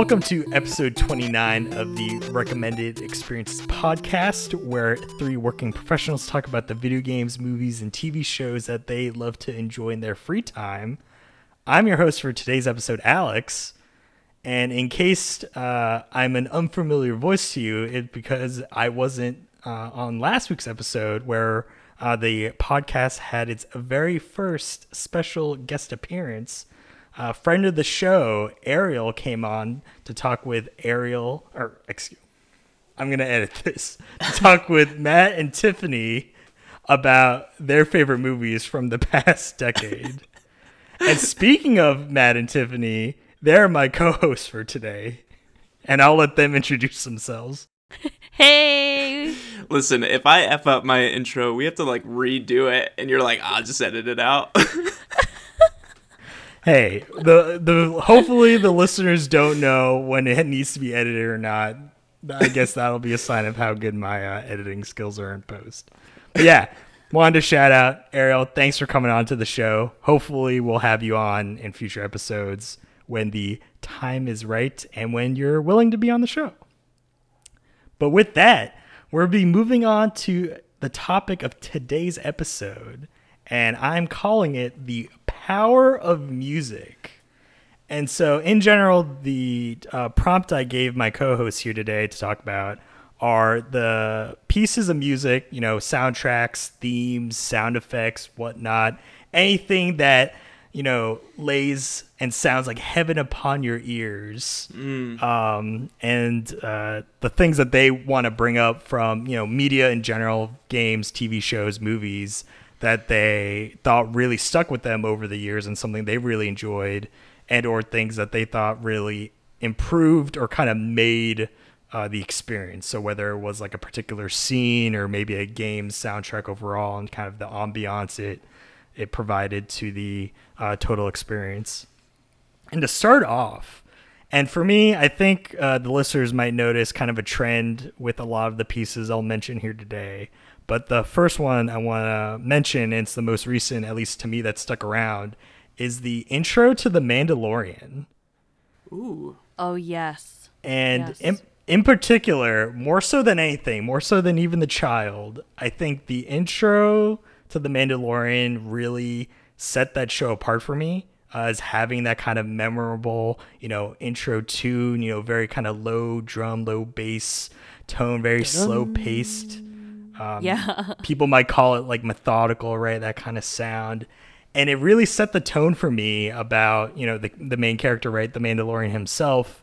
Welcome to episode 29 of the Recommended Experiences podcast, where three working professionals talk about the video games, movies, and TV shows that they love to enjoy in their free time. I'm your host for today's episode, Alex. And in case uh, I'm an unfamiliar voice to you, it's because I wasn't uh, on last week's episode where uh, the podcast had its very first special guest appearance. A friend of the show, Ariel, came on to talk with Ariel, or excuse, I'm gonna edit this. To talk with Matt and Tiffany about their favorite movies from the past decade. and speaking of Matt and Tiffany, they're my co-hosts for today, and I'll let them introduce themselves. Hey. Listen, if I f up my intro, we have to like redo it, and you're like, "I'll just edit it out." Hey, the the hopefully the listeners don't know when it needs to be edited or not. I guess that'll be a sign of how good my uh, editing skills are in post. But yeah, wanted to shout out Ariel. Thanks for coming on to the show. Hopefully, we'll have you on in future episodes when the time is right and when you're willing to be on the show. But with that, we'll be moving on to the topic of today's episode, and I'm calling it the power of music. And so, in general, the uh, prompt I gave my co hosts here today to talk about are the pieces of music, you know, soundtracks, themes, sound effects, whatnot, anything that you know, lays and sounds like heaven upon your ears. Mm. Um, and uh, the things that they want to bring up from, you know, media in general, games, TV shows, movies that they thought really stuck with them over the years and something they really enjoyed and or things that they thought really improved or kind of made uh, the experience. So whether it was like a particular scene or maybe a game soundtrack overall and kind of the ambiance it it provided to the uh, total experience. And to start off, and for me, I think uh, the listeners might notice kind of a trend with a lot of the pieces I'll mention here today. But the first one I want to mention, and it's the most recent, at least to me, that stuck around, is the intro to The Mandalorian. Ooh. Oh yes. And Yes. in, in particular, more so than anything, more so than even the child, I think the intro to The Mandalorian really set that show apart for me uh, as having that kind of memorable, you know, intro tune, you know, very kind of low drum, low bass tone, very slow paced. Um, Yeah. people might call it like methodical, right? That kind of sound. And it really set the tone for me about, you know, the, the main character, right? The Mandalorian himself,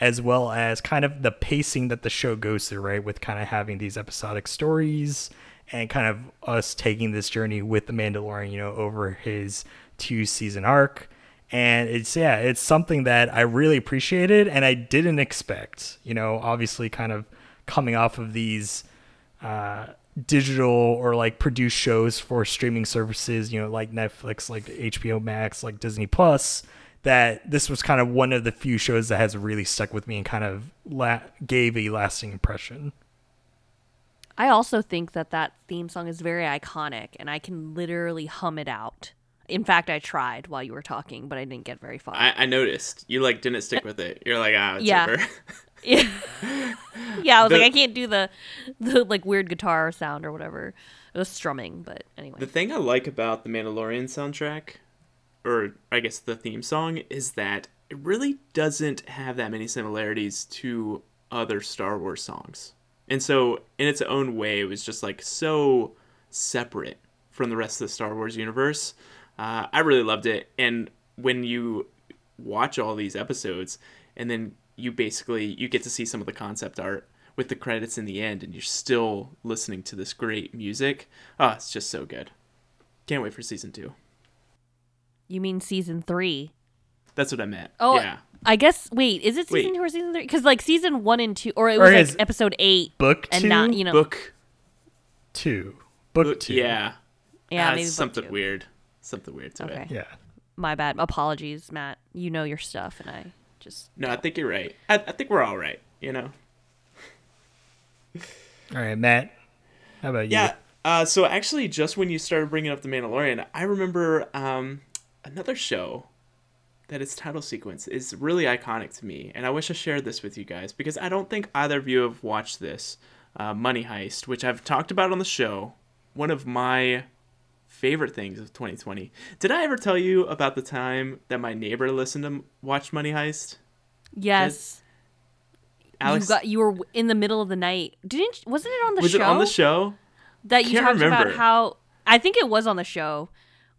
as well as kind of the pacing that the show goes through, right? With kind of having these episodic stories and kind of us taking this journey with the Mandalorian, you know, over his two season arc. And it's, yeah, it's something that I really appreciated and I didn't expect, you know, obviously kind of coming off of these uh, digital or like produce shows for streaming services, you know, like Netflix, like HBO Max, like Disney Plus, that this was kind of one of the few shows that has really stuck with me and kind of la- gave a lasting impression. I also think that that theme song is very iconic, and I can literally hum it out. In fact, I tried while you were talking, but I didn't get very far. I, I noticed you like didn't stick with it. You're like, ah, it's Yeah. over. yeah, yeah. I was The- like, I can't do the the like weird guitar sound or whatever. It was strumming, but anyway. the thing I like about the Mandalorian soundtrack, or I guess the theme song, is that it really doesn't have that many similarities to other Star Wars songs. And so, in its own way, it was just like so separate from the rest of the Star Wars universe. Uh, I really loved it. And when you watch all these episodes, and then you basically you get to see some of the concept art with the credits in the end, and you're still listening to this great music. Oh, it's just so good. Can't wait for season two. you mean season three? That's what I meant. Oh, yeah. I guess. Wait, is it season Wait. two or season three? Because like season one and two, or it Or was like episode eight Book and two, not you know. Book. two, book book two. Yeah. yeah, Ah, maybe it's book something two. weird. Something weird to Okay. it. yeah. My bad. Apologies, Matt. You know your stuff, and I just No, I think you're right. I, I think we're all right. You know. All right, Matt. How about you? Yeah. Uh, so actually, just when you started bringing up the Mandalorian, I remember um, another show that its title sequence is really iconic to me, and I wish I shared this with you guys because I don't think either of you have watched this. Uh, Money Heist, which I've talked about on the show, one of my favorite things of 2020. Did I ever tell you about the time that my neighbor listened to watch Money Heist? Yes. Alex, you got you were in the middle of the night. Didn't wasn't it on the was show? Was it on the show? that you Can't talked about how I think it was on the show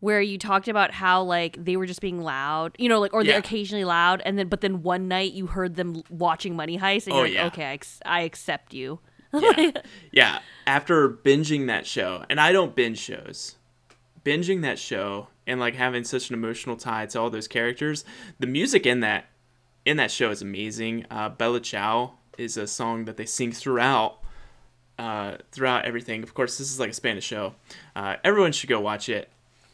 where you talked about how like they were just being loud, you know, like or they're occasionally loud, and then but then one night you heard them watching Money Heist, and Oh, you're like, yeah. okay, I, ex- I accept you. yeah. yeah. After binging that show, and I don't binge shows, binging that show and like having such an emotional tie to all those characters, the music in that in that show is amazing. Uh, Bella Ciao is a song that they sing throughout uh, throughout everything. Of course, this is like a Spanish show. Uh, everyone should go watch it.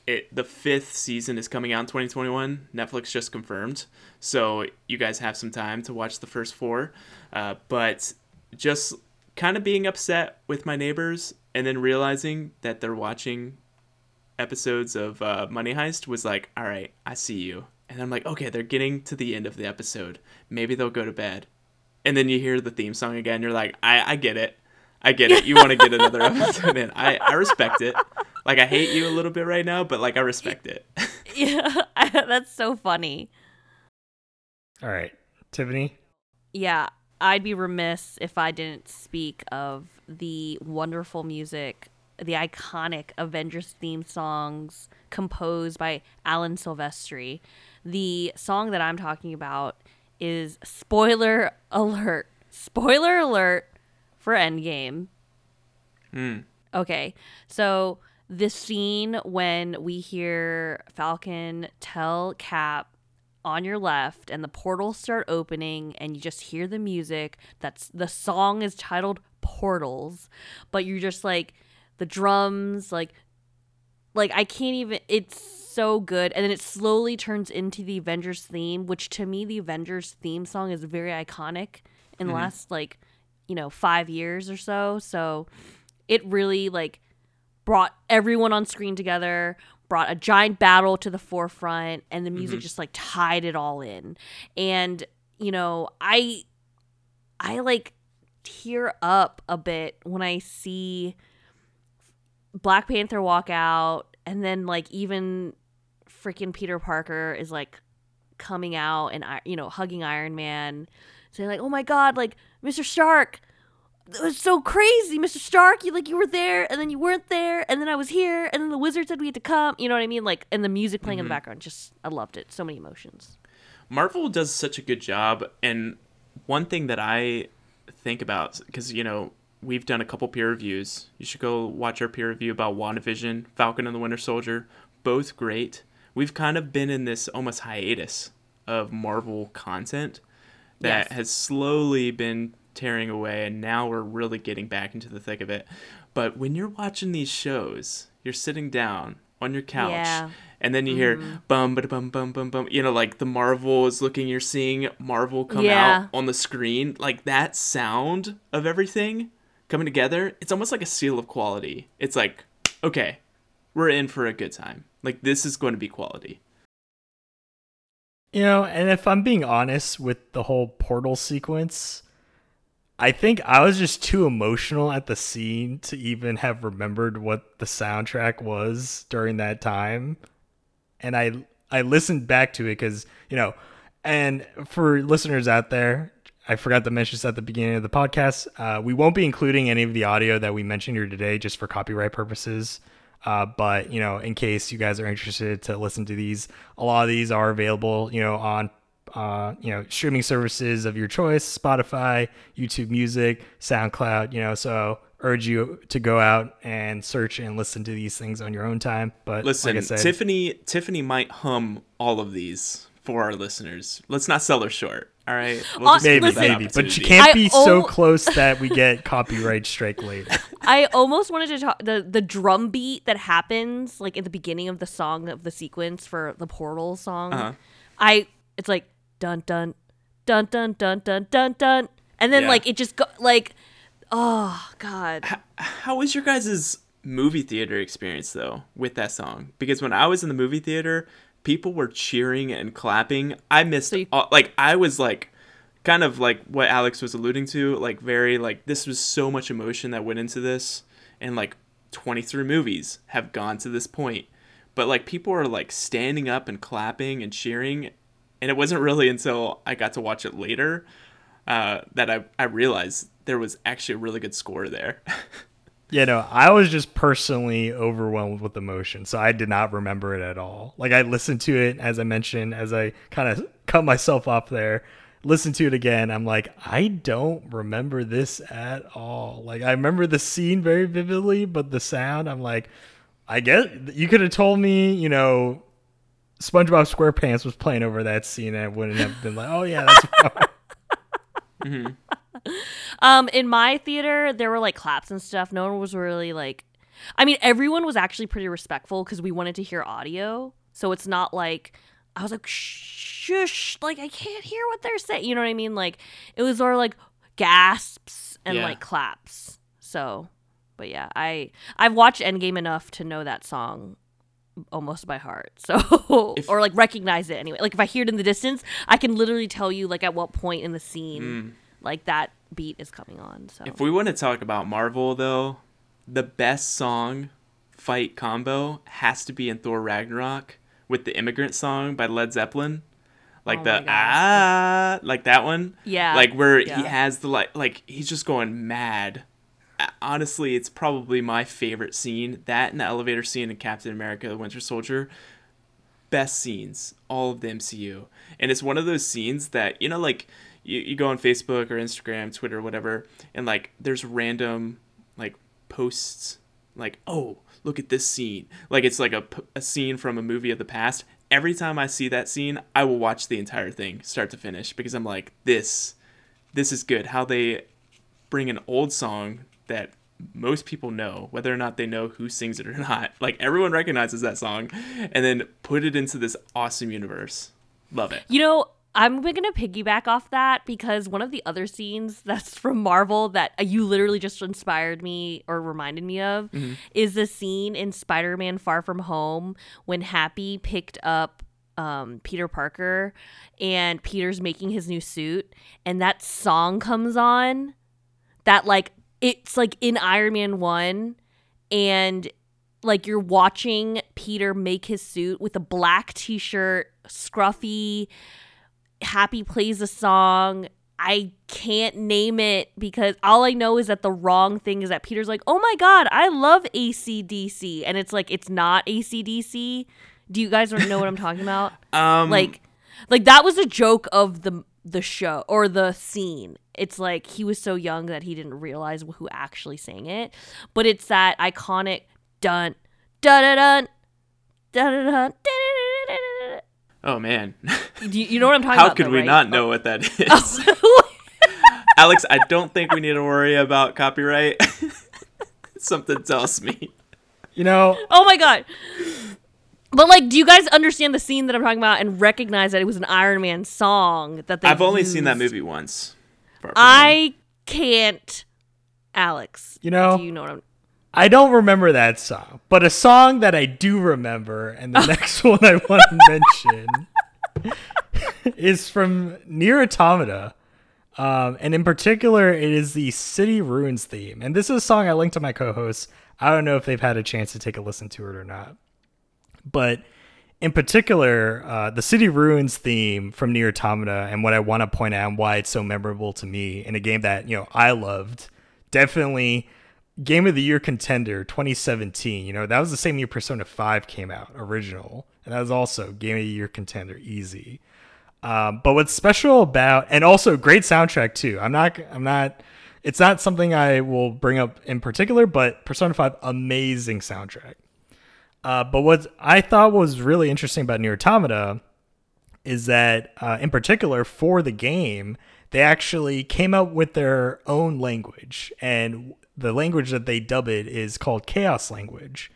It the fifth season is coming out in 2021. Netflix just confirmed, so you guys have some time to watch the first four. Uh, but just kind of being upset with my neighbors and then realizing that they're watching episodes of uh, Money Heist was like, all right, I see you. And I'm like, okay, they're getting to the end of the episode. Maybe they'll go to bed. And then you hear the theme song again. You're like, I, I get it. I get it. You want to get another episode in. I, I respect it. Like, I hate you a little bit right now, but like, I respect it. yeah, that's so funny. All right, Tiffany. Yeah, I'd be remiss if I didn't speak of the wonderful music, the iconic Avengers theme songs composed by Alan Silvestri. The song that I'm talking about is spoiler alert. Spoiler alert for Endgame. Hmm. Okay. So the scene when we hear Falcon tell Cap on your left and the portals start opening and you just hear the music that's the song is titled portals but you're just like the drums like like i can't even it's so good. And then it slowly turns into the avengers theme which to me the avengers theme song is very iconic in the mm-hmm. last like you know five years or so. So it really like brought everyone on screen together brought a giant battle to the forefront and the music mm-hmm. just like tied it all in. And you know i i like tear up a bit when i see black panther walk out and then like even freaking peter parker is like coming out and I- you know hugging iron man saying like oh my god like mr stark it was so crazy, Mr. Stark. You like you were there, and then you weren't there, and then I was here, and then the wizard said we had to come. You know what I mean? Like, and the music playing in the mm-hmm. background, just I loved it. So many emotions. Marvel does such a good job, and one thing that I think about because you know we've done a couple peer reviews. You should go watch our peer review about WandaVision, Falcon and the Winter Soldier. Both great. We've kind of been in this almost hiatus of Marvel content that Yes. has slowly been tearing away, and now we're really getting back into the thick of it. But when you're watching these shows, you're sitting down on your couch Yeah. and then you hear mm-hmm. bum ba bum bum bum bum you know like the marvel is looking you're seeing marvel come Yeah. out on the screen like that sound of everything coming together it's almost like a seal of quality. It's like okay we're in for a good time. Like this is going to be quality. You know, and if I'm being honest with the whole portal sequence, I think I was just too emotional at the scene to even have remembered what the soundtrack was during that time. And I I listened back to it cuz, you know, and for listeners out there, I forgot to mention this at the beginning of the podcast. Uh, we won't be including any of the audio that we mentioned here today just for copyright purposes. Uh, but you know, in case you guys are interested to listen to these, a lot of these are available, you know, on uh, you know streaming services of your choice, Spotify, YouTube Music, SoundCloud. You know, so urge you to go out and search and listen to these things on your own time. But listen like I said, tiffany tiffany might hum all of these for our listeners let's not sell her short all right We'll Uh, just maybe, her maybe, but you can't I be so close that we get copyright strike later. I almost wanted to talk the the drum beat that happens like at the beginning of the song of the sequence for the portal song. Uh-huh. I it's like dun dun dun dun dun dun dun dun, and then Yeah. like it just go like oh god. How was your guys' movie theater experience though with that song? Because when I was in the movie theater, people were cheering and clapping. I missed So you- all, like I was like kind of like what Alex was alluding to, like very like this was so much emotion that went into this and like 23 movies have gone to this point. But like people are like standing up and clapping and cheering and it wasn't really until I got to watch it later uh, that I, I realized there was actually a really good score there. You know, I was just personally overwhelmed with emotion, so I did not remember it at all. Like I listened to it as I mentioned, as I kind of cut myself off there, listened to it again. I'm like, I don't remember this at all. Like I remember the scene very vividly, but the sound, I'm like, I guess you could have told me, you know, SpongeBob SquarePants was playing over that scene, and I wouldn't have been like, oh yeah, that's. Mm-hmm. Um, in my theater, there were like claps and stuff. No one was really like, I mean, everyone was actually pretty respectful because we wanted to hear audio. So it's not like I was like, shush, like I can't hear what they're saying. You know what I mean? Like it was more like gasps and Yeah. like claps. So, but yeah, I I've watched Endgame enough to know that song almost by heart. So If- or like recognize it anyway. Like if I hear it in the distance, I can literally tell you like at what point in the scene like that beat is coming on. So If we want to talk about Marvel, though, the best song fight combo has to be in Thor Ragnarok with the Immigrant Song by Led Zeppelin. Like Oh the ah, like that one. Yeah, Like where he has the like, like he's just going mad. Honestly, it's probably my favorite scene. That and the elevator scene in Captain America: The Winter Soldier. Best scenes, all of the MCU, and it's one of those scenes that you know, like you, you go on Facebook or Instagram, Twitter, whatever, and like there's random like posts like, oh, look at this scene. Like it's like a, a scene from a movie of the past. Every time I see that scene, I will watch the entire thing start to finish because I'm like, this, this is good. How they bring an old song that most people know, whether or not they know who sings it or not. Like everyone recognizes that song, and then put it into this awesome universe. Love it. You know, I'm gonna piggyback off that because one of the other scenes that's from Marvel that you literally just inspired me or reminded me of is the scene in Spider-Man: Far From Home when Happy picked up um, Peter Parker and Peter's making his new suit, and that song comes on. That like it's like in Iron Man one, and like you're watching Peter make his suit with a black t-shirt, scruffy, happy plays a song. I can't name it because all I know is that the wrong thing is that Peter's like, oh my God, I love ACDC. And it's like, it's not ACDC. Do you guys know what I'm talking about? Um, like, like that was a joke of the the show or the scene. It's like he was so young that he didn't realize who actually sang it. But it's that iconic dun dun dun dun dun dun dun. dun oh man, Do you, you know what I'm talking how about? How could though, we right? not know what that is? Alex, I don't think we need to worry about copyright. Something tells me. You know, oh my god. But like, do you guys understand the scene that I'm talking about and recognize that it was an Iron Man song that they? I've only seen that movie once. Far From Home. I can't. Alex, You know- do you know what I'm? I don't remember that song, but a song that I do remember, and the next one I want to mention is from Nier Automata. Um, and in particular, it is the City Ruins theme. And this is a song I linked to my co hosts. I don't know if they've had a chance to take a listen to it or not. But in particular, uh, the City Ruins theme from Nier Automata, and what I want to point out and why it's so memorable to me in a game that, you know, I loved, definitely Game of the Year contender 2017. You know, that was the same year Persona 5 came out, original. And that was also Game of the Year contender, easy. Um, but what's special about, and also great soundtrack too. I'm not, I'm not, it's not something I will bring up in particular, but Persona 5, amazing soundtrack. Uh, but what I thought was really interesting about Nier Automata is that, uh, in particular, for the game, they actually came up with their own language, and the language that they dub it is called Chaos Language.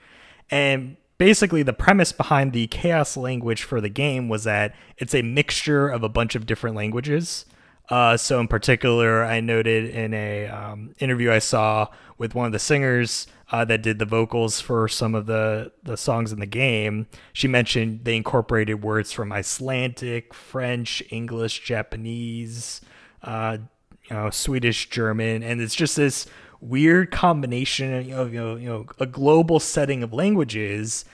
And basically, the premise behind the Chaos Language for the game was that it's a mixture of a bunch of different languages. Uh, so in particular, I noted in a um, interview I saw with one of the singers uh, that did the vocals for some of the the songs in the game. She mentioned they incorporated words from Icelandic, French, English, Japanese, uh, you know, Swedish, German, and it's just this weird combination of you know, you know a global setting of languages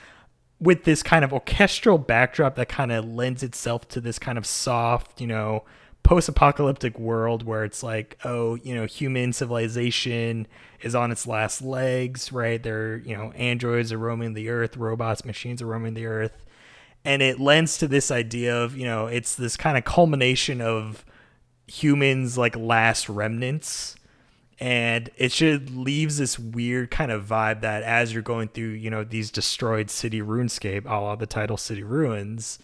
with this kind of orchestral backdrop that kind of lends itself to this kind of soft, you know, post-apocalyptic world where it's like, oh, you know, human civilization is on its last legs, right? There, you know, androids are roaming the earth, robots, machines are roaming the earth. And it lends to this idea of, you know, it's this kind of culmination of humans like last remnants and it just leaves this weird kind of vibe that as you're going through you know these destroyed city runescape a la the title city ruins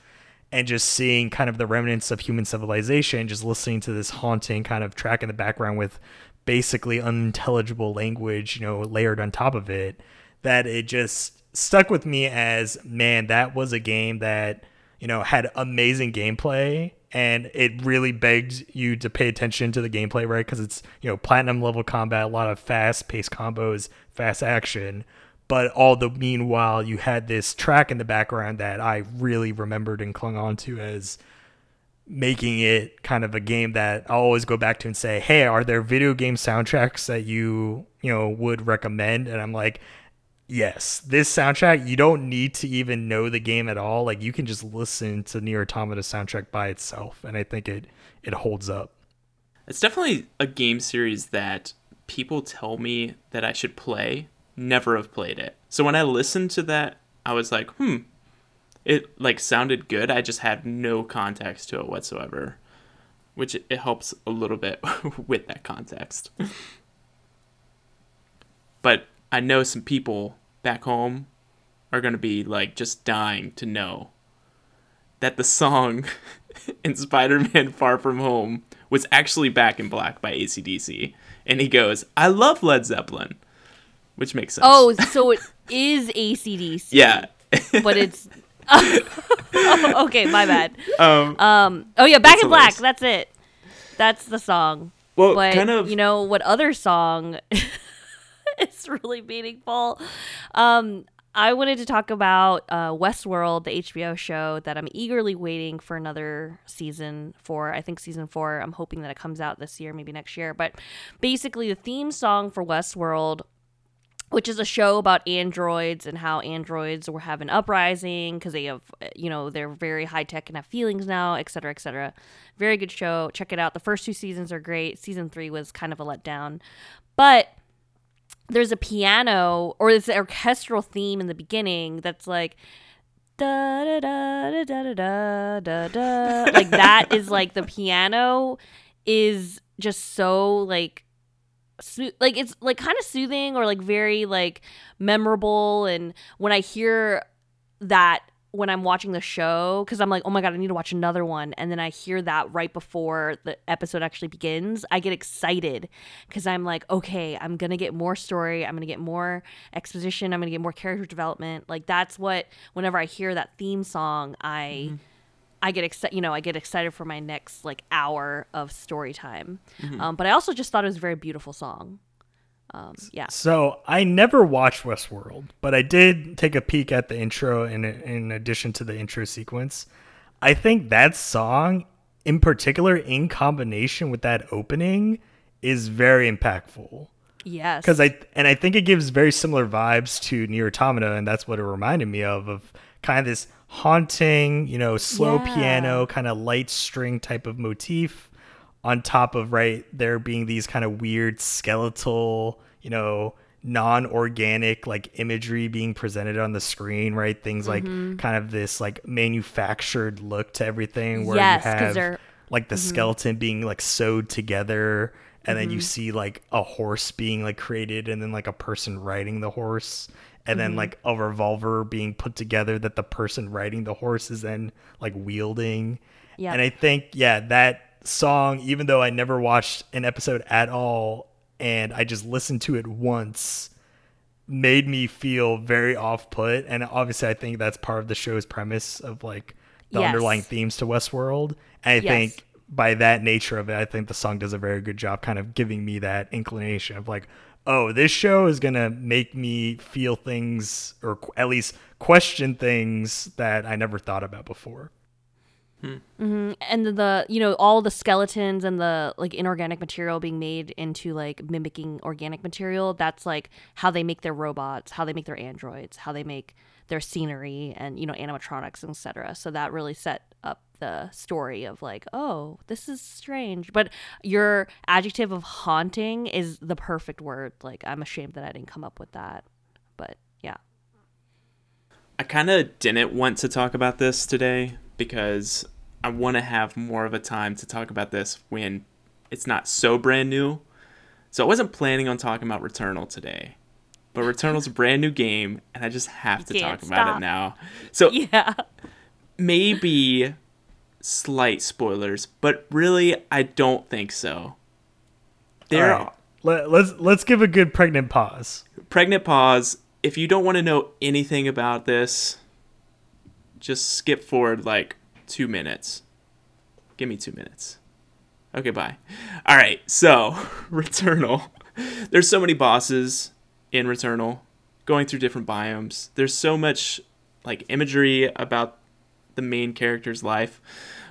and just seeing kind of the remnants of human civilization just listening to this haunting kind of track in the background with basically unintelligible language you know layered on top of it that it just stuck with me as man that was a game that you know had amazing gameplay and it really begs you to pay attention to the gameplay, right? Because it's you know platinum level combat, a lot of fast paced combos, fast action. But all the meanwhile, you had this track in the background that I really remembered and clung on to as making it kind of a game that I'll always go back to and say, "Hey, are there video game soundtracks that you you know would recommend?" And I'm like, yes, this soundtrack, you don't need to even know the game at all. Like you can just listen to Nier Automata soundtrack by itself, and I think it it holds up. It's definitely a game series that people tell me that I should play, never have played it. So when I listened to that, I was like, hmm, it like sounded good. I just had no context to it whatsoever, which it helps a little bit with that context. but I know some people back home are going to be like just dying to know that the song in Spider Man Far From Home was actually Back in Black by ACDC. And he goes, I love Led Zeppelin, which makes sense. Oh, so it is ACDC. yeah. But it's. oh, okay, my bad. Um, Um. Oh yeah, Back in Black. That's it. That's the song. well, but kind of. you know what other song is really meaningful. Um i wanted to talk about uh westworld the hbo show that i'm eagerly waiting for another season for. I think season four i'm hoping that it comes out this year maybe next year. But basically the theme song for westworld which is a show about androids and how androids were have an uprising because they have you know they're very high tech and have feelings now et cetera et cetera. Very good show. Check it out. The first two seasons are great. Season three was kind of a letdown. But there's a piano or this orchestral theme in the beginning that's like da da da da da da da like that is like the piano is just so like so, like it's like kind of soothing or like very like memorable. And when i hear that when i'm watching the show because i'm like oh my god i need to watch another one and then i hear that right before the episode actually begins i get excited because i'm like okay i'm gonna get more story i'm gonna get more exposition i'm gonna get more character development like that's what whenever i hear that theme song i I get excited, you know, I get excited for my next like hour of story time. Um, but I also just thought it was a very beautiful song. Um, yeah. So I never watched Westworld, but I did take a peek at the intro in in addition to the intro sequence. I think that song in particular in combination with that opening is very impactful. Yes. because I and I think it gives very similar vibes to Nier Automata, and that's what it reminded me of of kind of this haunting, you know, slow Yeah. piano, kind of light string type of motif, on top of right there being these kind of weird skeletal, you know, non-organic like imagery being presented on the screen, right? Things like mm-hmm. kind of this like manufactured look to everything where Yes, you have like the mm-hmm. skeleton being like sewed together and then you mm-hmm. see like a horse being like created and then like a person riding the horse and then like a revolver being put together that the person riding the horse is then like wielding. Yeah. and i think yeah that song even though i never watched an episode at all and i just listened to it once made me feel very off put and obviously i think that's part of the show's premise of like the Yes. underlying themes to westworld and i Yes. think by that nature of it, I think the song does a very good job kind of giving me that inclination of like, oh, this show is going to make me feel things or qu- at least question things that I never thought about before. Mm-hmm. And the you know all the skeletons and the like inorganic material being made into like mimicking organic material. That's like how they make their robots, how they make their androids, how they make their scenery and you know animatronics etc. So that really set up the story of like, oh, this is strange. But your adjective of haunting is the perfect word. Like I'm ashamed that I didn't come up with that. But yeah. I kind of didn't want to talk about this today because I want to have more of a time to talk about this when it's not so brand new. So I wasn't planning on talking about Returnal today. But Returnal's a brand new game and I just have to talk about stop. it now. So Yeah. maybe slight spoilers, but really I don't think so. There All right. Let, let's let's give a good pregnant pause. pregnant pause. If you don't want to know anything about this, just skip forward like two minutes. Give me two minutes. Okay, bye. All right, so Returnal. There's so many bosses in Returnal, going through different biomes. There's so much like imagery about the main character's life,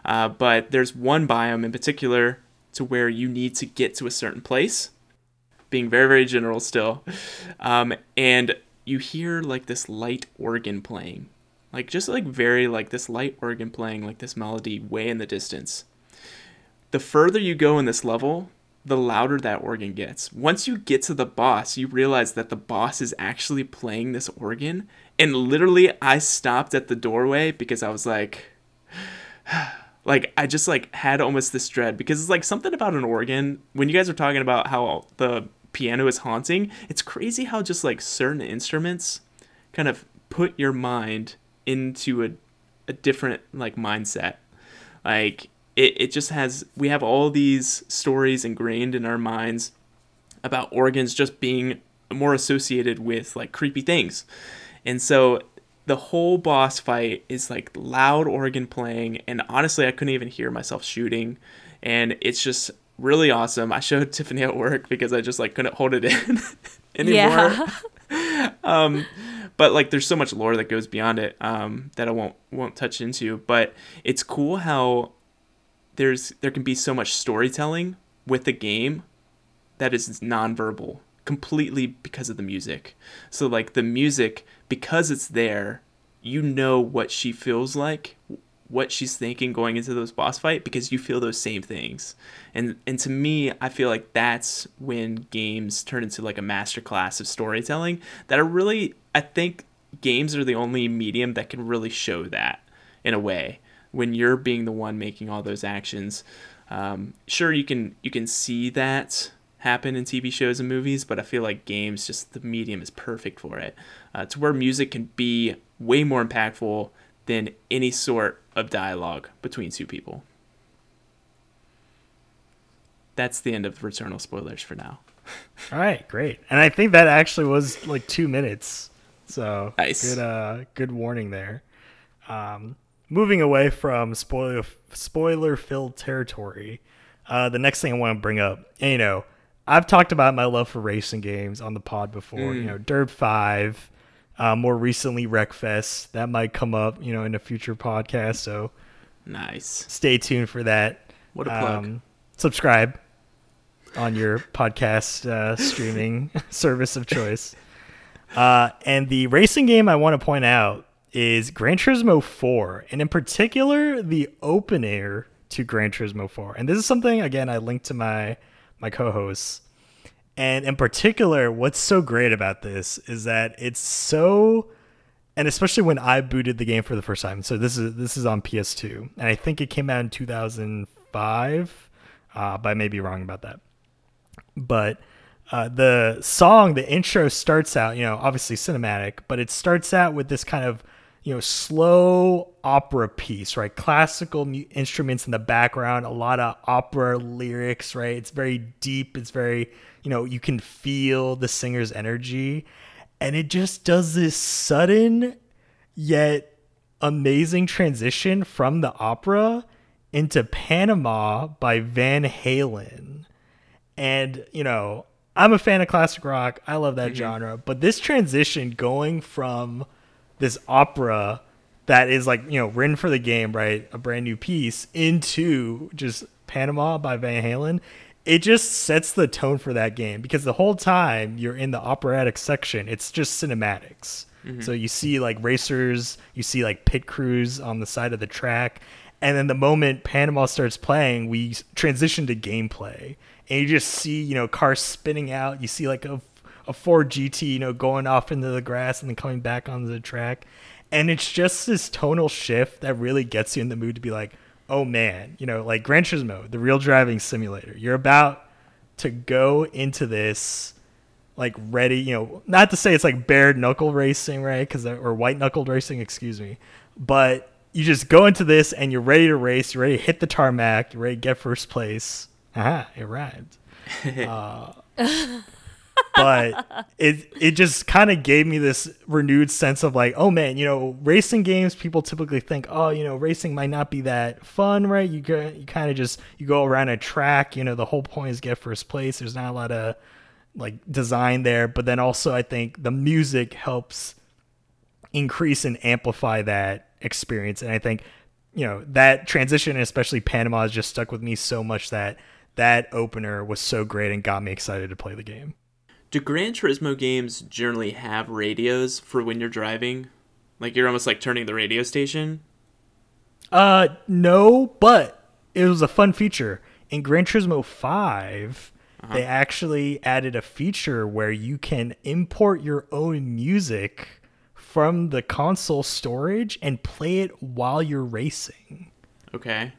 uh, but there's one biome in particular to where you need to get to a certain place being very very general still um, and you hear like this light organ playing like just like very like this light organ playing like this melody way in the distance. The further you go in this level the louder that organ gets. Once you get to the boss you realize that the boss is actually playing this organ and literally i stopped at the doorway because i was like like I just like had almost this dread because it's like something about an organ. When you guys are talking about how the piano is haunting it's crazy how just like certain instruments kind of put your mind into a, a different like mindset. Like it, it just has we have all these stories ingrained in our minds about organs just being more associated with like creepy things. And so the whole boss fight is like loud organ playing and honestly i couldn't even hear myself shooting and it's just really awesome. I showed tiffany at work because i just like couldn't hold it in anymore. Yeah. um but like there's so much lore that goes beyond it um that i won't won't touch into but it's cool how there's there can be so much storytelling with the game that is nonverbal completely because of the music. So like the music because it's there, you know what she feels like, what she's thinking going into those boss fight because you feel those same things. And and to me, I feel like that's when games turn into like a masterclass of storytelling that are really I think games are the only medium that can really show that in a way when you're being the one making all those actions. Um, sure, you can you can see that happen in TV shows and movies, but I feel like games just the medium is perfect for it. Uh, to where music can be way more impactful than any sort of dialogue between two people. That's the end of Returnal spoilers for now. All right, great. And I think that actually was like two minutes. So Nice. good, uh, good warning there. Um, moving away from spoiler spoiler filled territory, uh, the next thing I want to bring up, and, you know, I've talked about my love for racing games on the pod before. You know, Dirt Five, uh, more recently Wreckfest. That might come up, you know, in a future podcast. So Nice. stay tuned for that. What a plug. Um, subscribe on your podcast uh, streaming service of choice. Uh, and the racing game I want to point out is Gran Turismo 4, and in particular, the open air to Gran Turismo 4. And this is something, again, I linked to my my co-hosts. And in particular, what's so great about this is that it's so and especially when I booted the game for the first time. So this is this is on PS2, and I think it came out in 2005. Uh, but I may be wrong about that. But uh, the song, the intro starts out, you know, obviously cinematic, but it starts out with this kind of you know slow opera piece, right? Classical mu- instruments in the background, a lot of opera lyrics, right? It's very deep. It's very you know you can feel the singer's energy, and it just does this sudden yet amazing transition from the opera into Panama by Van Halen. And, you know, I'm a fan of classic rock. I love that mm-hmm. genre. But this transition going from this opera that is like, you know, written for the game, right? A brand new piece into just Panama by Van Halen. It just sets the tone for that game because the whole time you're in the operatic section, it's just cinematics. Mm-hmm. So you see like racers, you see like pit crews on the side of the track, and then the moment Panama starts playing, we transition to gameplay, and you just see you know cars spinning out. You see like a a Ford GT, you know, going off into the grass and then coming back onto the track, and it's just this tonal shift that really gets you in the mood to be like, oh man, you know, like Gran Turismo, the real driving simulator. You're about to go into this like ready, you know, not to say it's like bare knuckle racing, right? Because or white knuckled racing, excuse me, but you just go into this and you're ready to race. You're ready to hit the tarmac. You're ready to get first place. Aha, it rhymed. Uh, but it it just kind of gave me this renewed sense of like, oh man, you know, racing games. People typically think, oh, you know, racing might not be that fun, right? You you kind of just you go around a track. You know, the whole point is get first place. There's not a lot of like design there, but then also I think the music helps increase and amplify that experience. And I think, you know, that transition, especially Panama, has just stuck with me so much that that opener was so great and got me excited to play the game. Do Gran Turismo games generally have radios for when you're driving? Like you're almost like turning the radio station? Uh, no, but it was a fun feature. In Gran Turismo 5, they actually added a feature where you can import your own music from the console storage and play it while you're racing. Okay.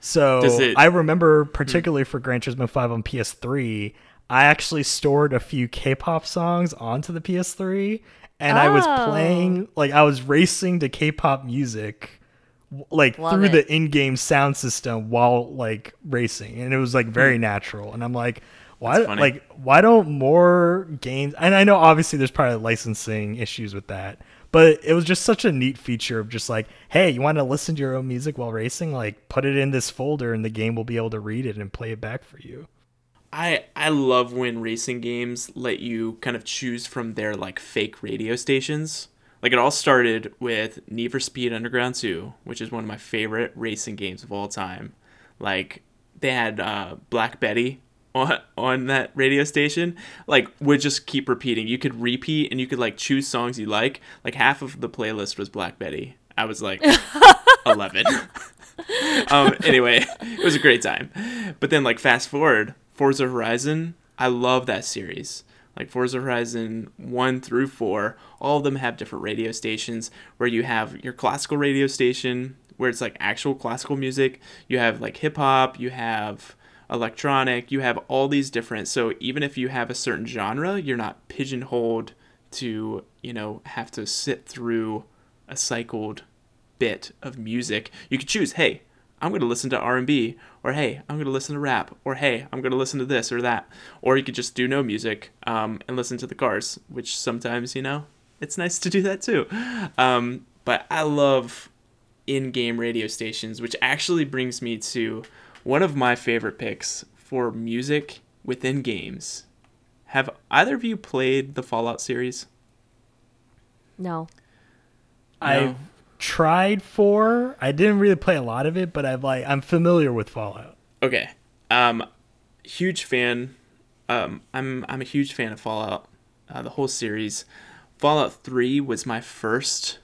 So it- I remember particularly for Gran Turismo 5 on PS3, I actually stored a few K-pop songs onto the PS3 and I was Oh. playing like I was racing to K-pop music like Love through it. the in-game sound system while like racing and it was like Hmm. very natural and I'm like why That's funny. like why don't more games and I know obviously there's probably licensing issues with that but it was just such a neat feature of just like hey you want to listen to your own music while racing like put it in this folder and the game will be able to read it and play it back for you I I love when racing games let you kind of choose from their like fake radio stations. Like it all started with Need for Speed Underground 2, which is one of my favorite racing games of all time. Like they had uh, Black Betty on on that radio station. Like would just keep repeating. You could repeat and you could like choose songs you like. Like half of the playlist was Black Betty. I was like 11. um, anyway, it was a great time. But then, like, fast forward, Forza Horizon, I love that series. Like, Forza Horizon 1 through 4, all of them have different radio stations where you have your classical radio station, where it's like actual classical music. You have like hip hop, you have electronic, you have all these different. So, even if you have a certain genre, you're not pigeonholed to, you know, have to sit through a cycled bit of music. You could choose, hey, I'm going to listen to R&B, or hey, I'm going to listen to rap, or hey, I'm going to listen to this or that. Or you could just do no music um, and listen to the cars, which sometimes, you know, it's nice to do that too. Um, but I love in-game radio stations, which actually brings me to one of my favorite picks for music within games. Have either of you played the Fallout series? No. I've tried for I didn't really play a lot of it but I've like I'm familiar with Fallout Okay. Um, huge fan. Um, I'm I'm a huge fan of Fallout, uh, the whole series. Fallout Three was my first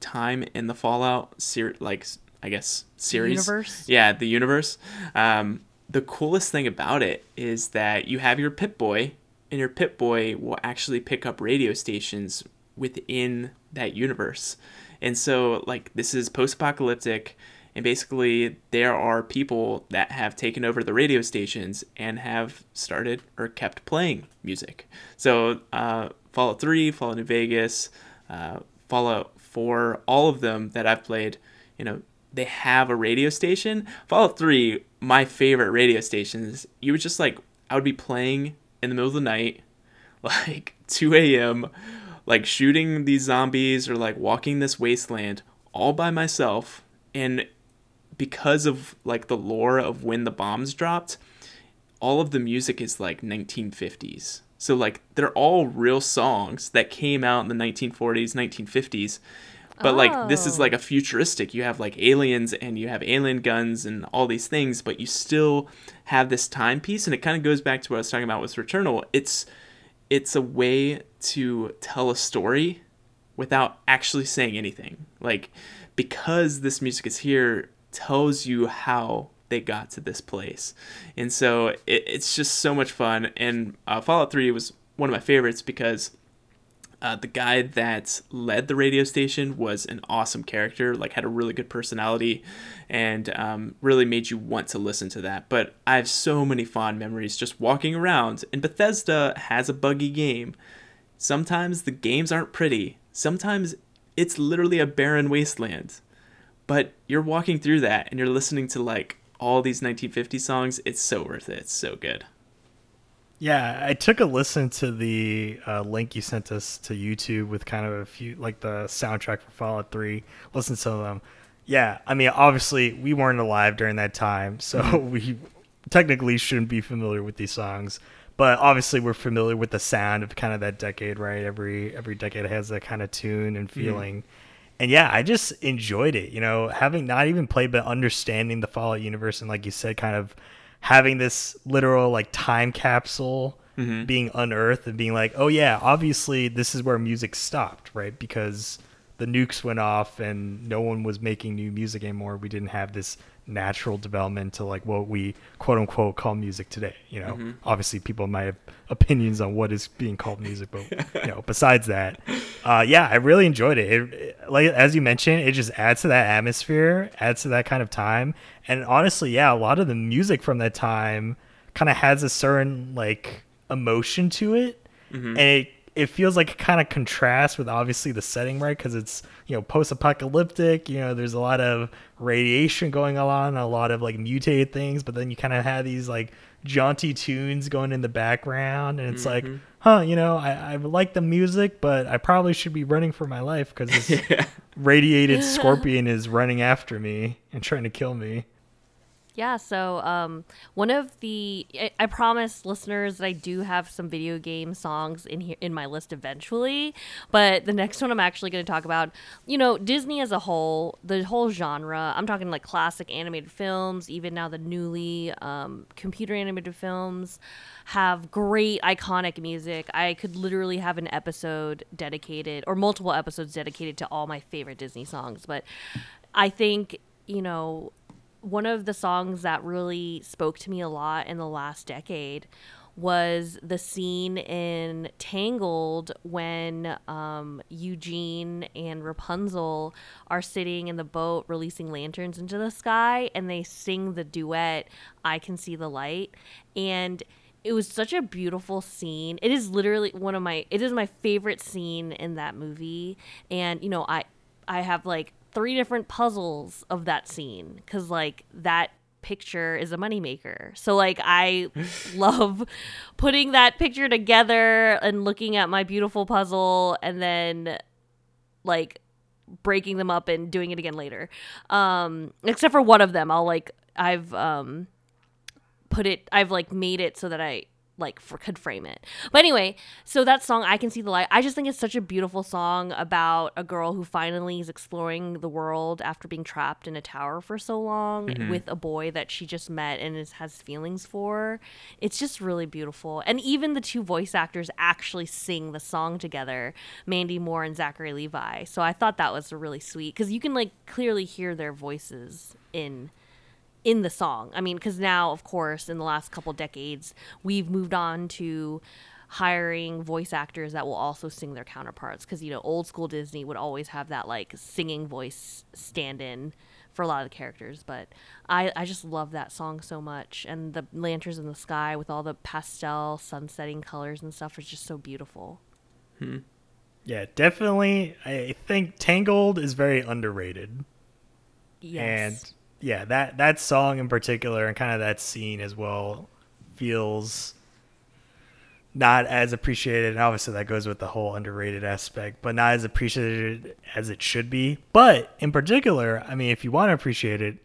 time in the Fallout ser- like I guess series. universe? Yeah, the universe. Um, the coolest thing about it is that you have your Pip Boy, and your Pip Boy will actually pick up radio stations within that universe. And so, like, this is post apocalyptic, and basically, there are people that have taken over the radio stations and have started or kept playing music. So, uh, Fallout 3, Fallout New Vegas, uh, Fallout 4, all of them that I've played, you know, they have a radio station. Fallout 3, my favorite radio stations, you would just like, I would be playing in the middle of the night, like 2 a.m., like shooting these zombies or like walking this wasteland all by myself. And because of like the lore of when the bombs dropped, all of the music is like 1950s. So like they're all real songs that came out in the 1940s, 1950s. But like this is Oh. like a oh. futuristic. You have like aliens and you have alien guns and all these things, but you still have this timepiece and it kind of goes back to what I was talking about with Returnal. It's it's a way to tell a story without actually saying anything. Like because this music is here tells you how they got to this place. And so it, it's just so much fun. And uh, Fallout 3 was one of my favorites because uh, the guy that led the radio station was an awesome character, like had a really good personality, and um, really made you want to listen to that. But I have so many fond memories just walking around, and Bethesda has a buggy game. Sometimes the games aren't pretty. Sometimes it's literally a barren wasteland. But you're walking through that and you're listening to like all these 1950 songs. It's so worth it. It's so good. Yeah, I took a listen to the uh, link you sent us to YouTube with kind of a few, like the soundtrack for Fallout 3. Listen to them. Yeah, I mean, obviously, we weren't alive during that time, so we technically shouldn't be familiar with these songs. But obviously, we're familiar with the sound of kind of that decade, right? Every every decade has that kind of tune and feeling. And yeah, I just enjoyed it. You know, having not even played, but understanding the Fallout universe, and like you said, kind of having this literal like time capsule mm-hmm. being unearthed and being like, oh yeah, obviously this is where music stopped, right? Because the nukes went off and no one was making new music anymore. We didn't have this natural development to like what we quote unquote call music today. You know, obviously people might have opinions on what is being called music, but you know, besides that, uh, yeah, I really enjoyed it. it. it- Like as you mentioned, it just adds to that atmosphere, adds to that kind of time, and honestly, yeah, a lot of the music from that time kind of has a certain like emotion to it, and it it feels like it kind of contrasts with obviously the setting, right? Because it's you know post-apocalyptic. You know, there's a lot of radiation going on, a lot of like mutated things, but then you kind of have these like jaunty tunes going in the background, and it's like, mm-hmm. huh, you know, I I like the music, but I probably should be running for my life because this radiated scorpion is running after me and trying to kill me. Yeah, so um, one of the I, I promise listeners that I do have some video game songs in here in my list eventually, but the next one I'm actually going to talk about, you know, Disney as a whole, the whole genre. I'm talking like classic animated films, even now the newly um, computer animated films have great iconic music. I could literally have an episode dedicated or multiple episodes dedicated to all my favorite Disney songs, but I think, you know, one of the songs that really spoke to me a lot in the last decade was the scene in Tangled when um, Eugene and Rapunzel are sitting in the boat releasing lanterns into the sky and they sing the duet, I Can See the Light. And it was such a beautiful scene. It is literally one of my it is my favorite scene in that movie. And you know, I I have like three different puzzles of that scene cuz like that picture is a moneymaker. So like I love putting that picture together and looking at my beautiful puzzle and then like breaking them up and doing it again later. Um except for one of them I'll like I've um put it I've like made it so that I like for, could frame it. But anyway, so that song I can see the light. I just think it's such a beautiful song about a girl who finally is exploring the world after being trapped in a tower for so long mm-hmm. with a boy that she just met and is, has feelings for. It's just really beautiful. And even the two voice actors actually sing the song together, Mandy Moore and Zachary Levi. So I thought that was really sweet cuz you can like clearly hear their voices in in the song. I mean, because now, of course, in the last couple decades, we've moved on to hiring voice actors that will also sing their counterparts. Because you know, old school Disney would always have that like singing voice stand-in for a lot of the characters. But I, I just love that song so much, and the lanterns in the sky with all the pastel sunsetting colors and stuff is just so beautiful. Hmm. Yeah, definitely. I think Tangled is very underrated. Yes. And yeah, that that song in particular and kind of that scene as well feels not as appreciated. And obviously that goes with the whole underrated aspect, but not as appreciated as it should be. But in particular, I mean, if you want to appreciate it,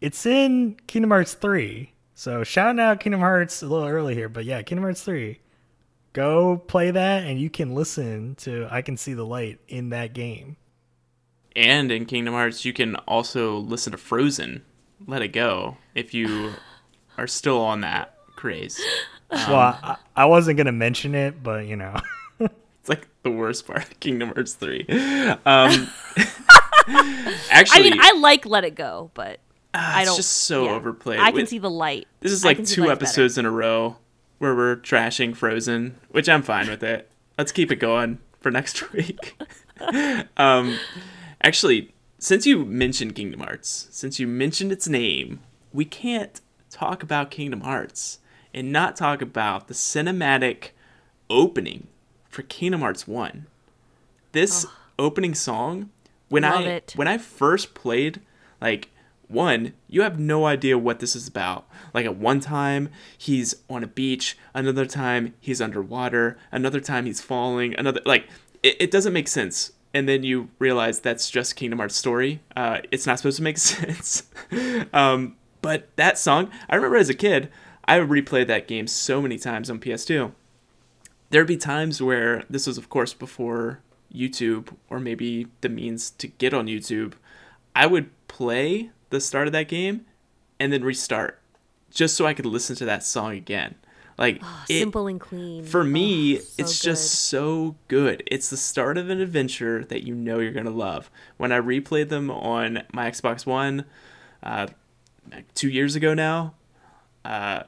it's in Kingdom Hearts 3. So shout out Kingdom Hearts a little early here, but yeah, Kingdom Hearts 3. Go play that and you can listen to I Can See the Light in that game. And in Kingdom Hearts, you can also listen to Frozen, Let It Go, if you are still on that craze. well, I, I wasn't going to mention it, but you know. it's like the worst part of Kingdom Hearts 3. Um, actually, I mean, I like Let It Go, but uh, I don't. It's just so yeah. overplayed. I can see the light. This is like two episodes better. in a row where we're trashing Frozen, which I'm fine with it. Let's keep it going for next week. um, actually, since you mentioned Kingdom Hearts, since you mentioned its name, we can't talk about Kingdom Hearts and not talk about the cinematic opening for Kingdom Hearts 1. This oh. opening song, when I it. when I first played like one, you have no idea what this is about. Like at one time he's on a beach, another time he's underwater, another time he's falling, another like it, it doesn't make sense. And then you realize that's just Kingdom Hearts story. Uh, it's not supposed to make sense. um, but that song, I remember as a kid, I replayed that game so many times on PS2. There'd be times where this was, of course, before YouTube or maybe the means to get on YouTube. I would play the start of that game and then restart just so I could listen to that song again. Like oh, it, simple and clean. For me, oh, so it's good. just so good. It's the start of an adventure that you know you're gonna love. When I replayed them on my Xbox One, uh, two years ago now, uh,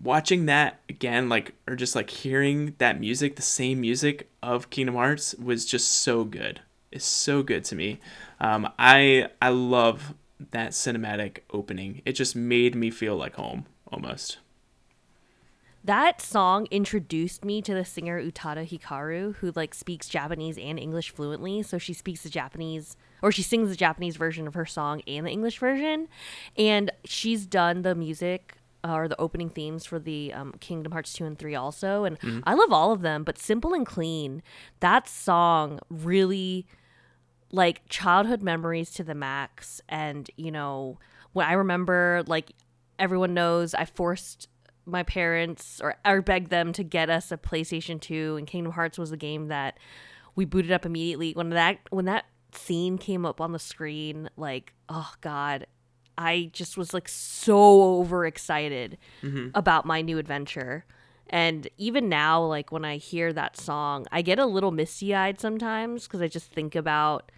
watching that again, like or just like hearing that music, the same music of Kingdom Hearts, was just so good. It's so good to me. Um, I I love that cinematic opening. It just made me feel like home almost. That song introduced me to the singer Utada Hikaru, who like speaks Japanese and English fluently. So she speaks the Japanese or she sings the Japanese version of her song and the English version. And she's done the music uh, or the opening themes for the um, Kingdom Hearts 2 and 3 also. And mm-hmm. I love all of them, but Simple and Clean, that song really like childhood memories to the max and you know when i remember like everyone knows i forced my parents or, or begged them to get us a playstation 2 and kingdom hearts was the game that we booted up immediately when that when that scene came up on the screen like oh god i just was like so overexcited mm-hmm. about my new adventure and even now like when i hear that song i get a little misty-eyed sometimes because i just think about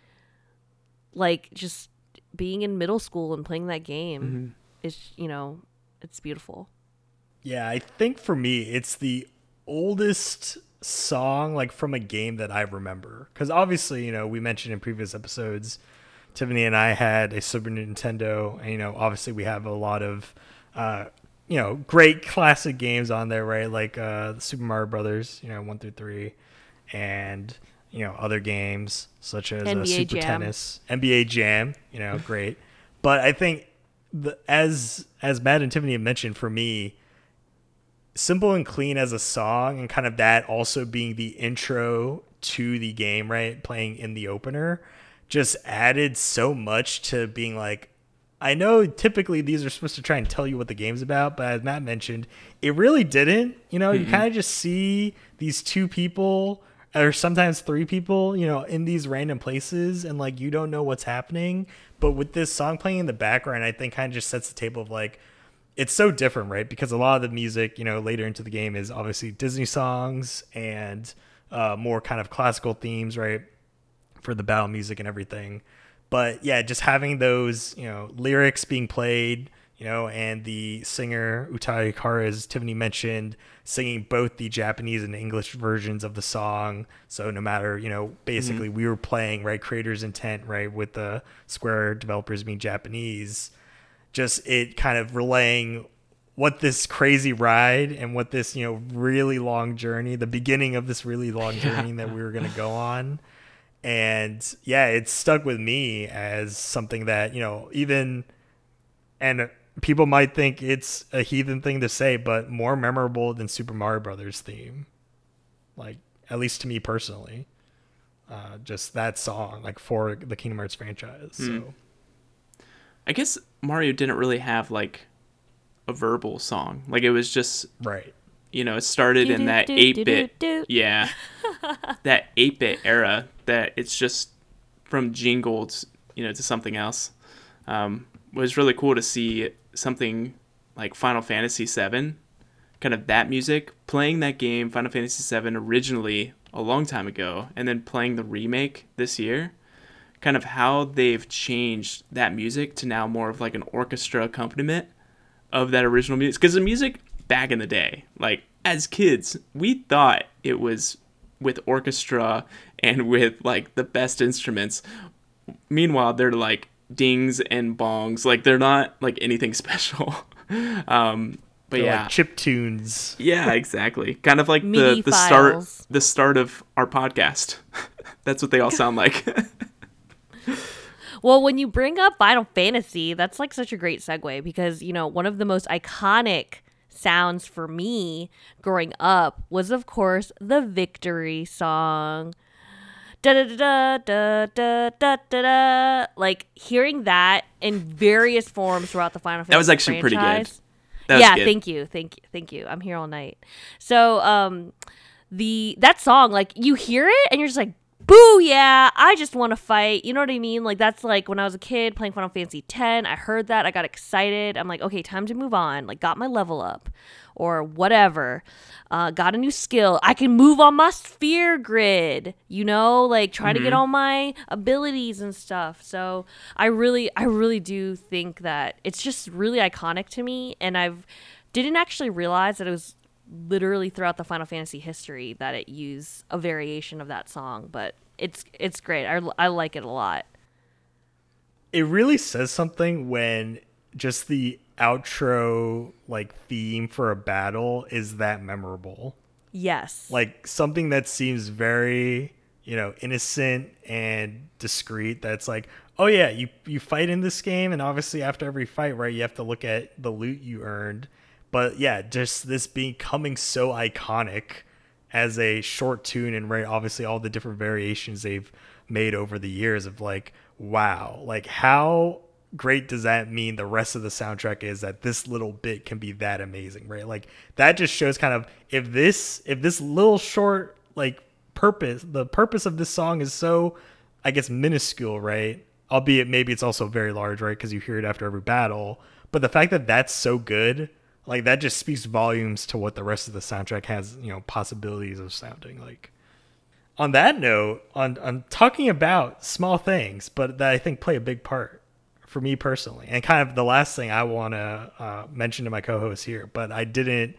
like just being in middle school and playing that game mm-hmm. is you know it's beautiful yeah i think for me it's the oldest song like from a game that i remember because obviously you know we mentioned in previous episodes tiffany and i had a super nintendo and you know obviously we have a lot of uh you know great classic games on there right like uh super mario brothers you know one through three and you know other games such as uh, Super Jam. Tennis, NBA Jam. You know, great. But I think the, as as Matt and Tiffany have mentioned, for me, simple and clean as a song, and kind of that also being the intro to the game, right? Playing in the opener, just added so much to being like. I know typically these are supposed to try and tell you what the game's about, but as Matt mentioned, it really didn't. You know, mm-hmm. you kind of just see these two people or sometimes three people, you know, in these random places and like you don't know what's happening. But with this song playing in the background, I think kind of just sets the table of like it's so different, right? Because a lot of the music, you know, later into the game is obviously Disney songs and uh, more kind of classical themes, right? For the battle music and everything. But yeah, just having those, you know, lyrics being played, you know, and the singer Utada Hikaru, as Tiffany mentioned, singing both the Japanese and English versions of the song. So no matter, you know, basically mm-hmm. we were playing right creator's intent, right, with the Square developers being Japanese, just it kind of relaying what this crazy ride and what this, you know, really long journey, the beginning of this really long journey that we were going to go on. And yeah, it stuck with me as something that, you know, even and people might think it's a heathen thing to say, but more memorable than Super Mario Brothers theme. Like at least to me personally, uh, just that song, like for the Kingdom Hearts franchise. So. I guess Mario didn't really have like a verbal song. Like it was just Right. you know, it started in that eight bit yeah. that eight bit era that it's just from jingles, you know, to something else. Um it was really cool to see something like Final Fantasy VII, kind of that music, playing that game, Final Fantasy VII originally a long time ago, and then playing the remake this year. Kind of how they've changed that music to now more of like an orchestra accompaniment of that original music. Because the music back in the day, like as kids, we thought it was with orchestra and with like the best instruments. Meanwhile, they're like dings and bongs, like they're not like anything special. um, but They're yeah, like chip tunes. yeah, exactly. Kind of like the MIDI the start files. the start of our podcast. That's what they all sound like. Well, when you bring up Final Fantasy, that's like such a great segue because, you know, one of the most iconic sounds for me growing up was, of course, the victory song. Da da da da da da da da. Like hearing that in various forms throughout the Final Fantasy. That was actually pretty good. franchise. Yeah, good. thank you, thank you, thank you. I'm here all night. So, um, the that song, like you hear it and you're just like, boo, yeah, I just want to fight. You know what I mean? Like that's like when I was a kid playing Final Fantasy 10 i heard that, I got excited. I'm like, okay, time to move on. Like, got my level up, or whatever. Uh, got a new skill. I can move on my sphere grid. You know, like trying to get all my abilities and stuff. So I really, I really do think that it's just really iconic to me, and I've didn't actually realize that it was literally throughout the Final Fantasy history that it used a variation of that song, but it's it's great. I, I like it a lot. It really says something when just the outro like theme for a battle is that memorable. Yes. Like something that seems very, you know, innocent and discreet that's like, oh yeah, you you fight in this game and obviously after every fight, right, you have to look at the loot you earned. But yeah, just this becoming so iconic as a short tune and right obviously all the different variations they've made over the years of like, wow, like how great does that mean the rest of the soundtrack is that this little bit can be that amazing, right? Like that just shows kind of if this if this little short like purpose the purpose of this song is so I guess minuscule, right? Albeit maybe it's also very large, right? Because you hear it after every battle. But the fact that that's so good, like that just speaks volumes to what the rest of the soundtrack has, you know, possibilities of sounding like. On that note, on on talking about small things, but that I think play a big part for me personally, and kind of the last thing I want to uh, mention to my co-hosts here, but I didn't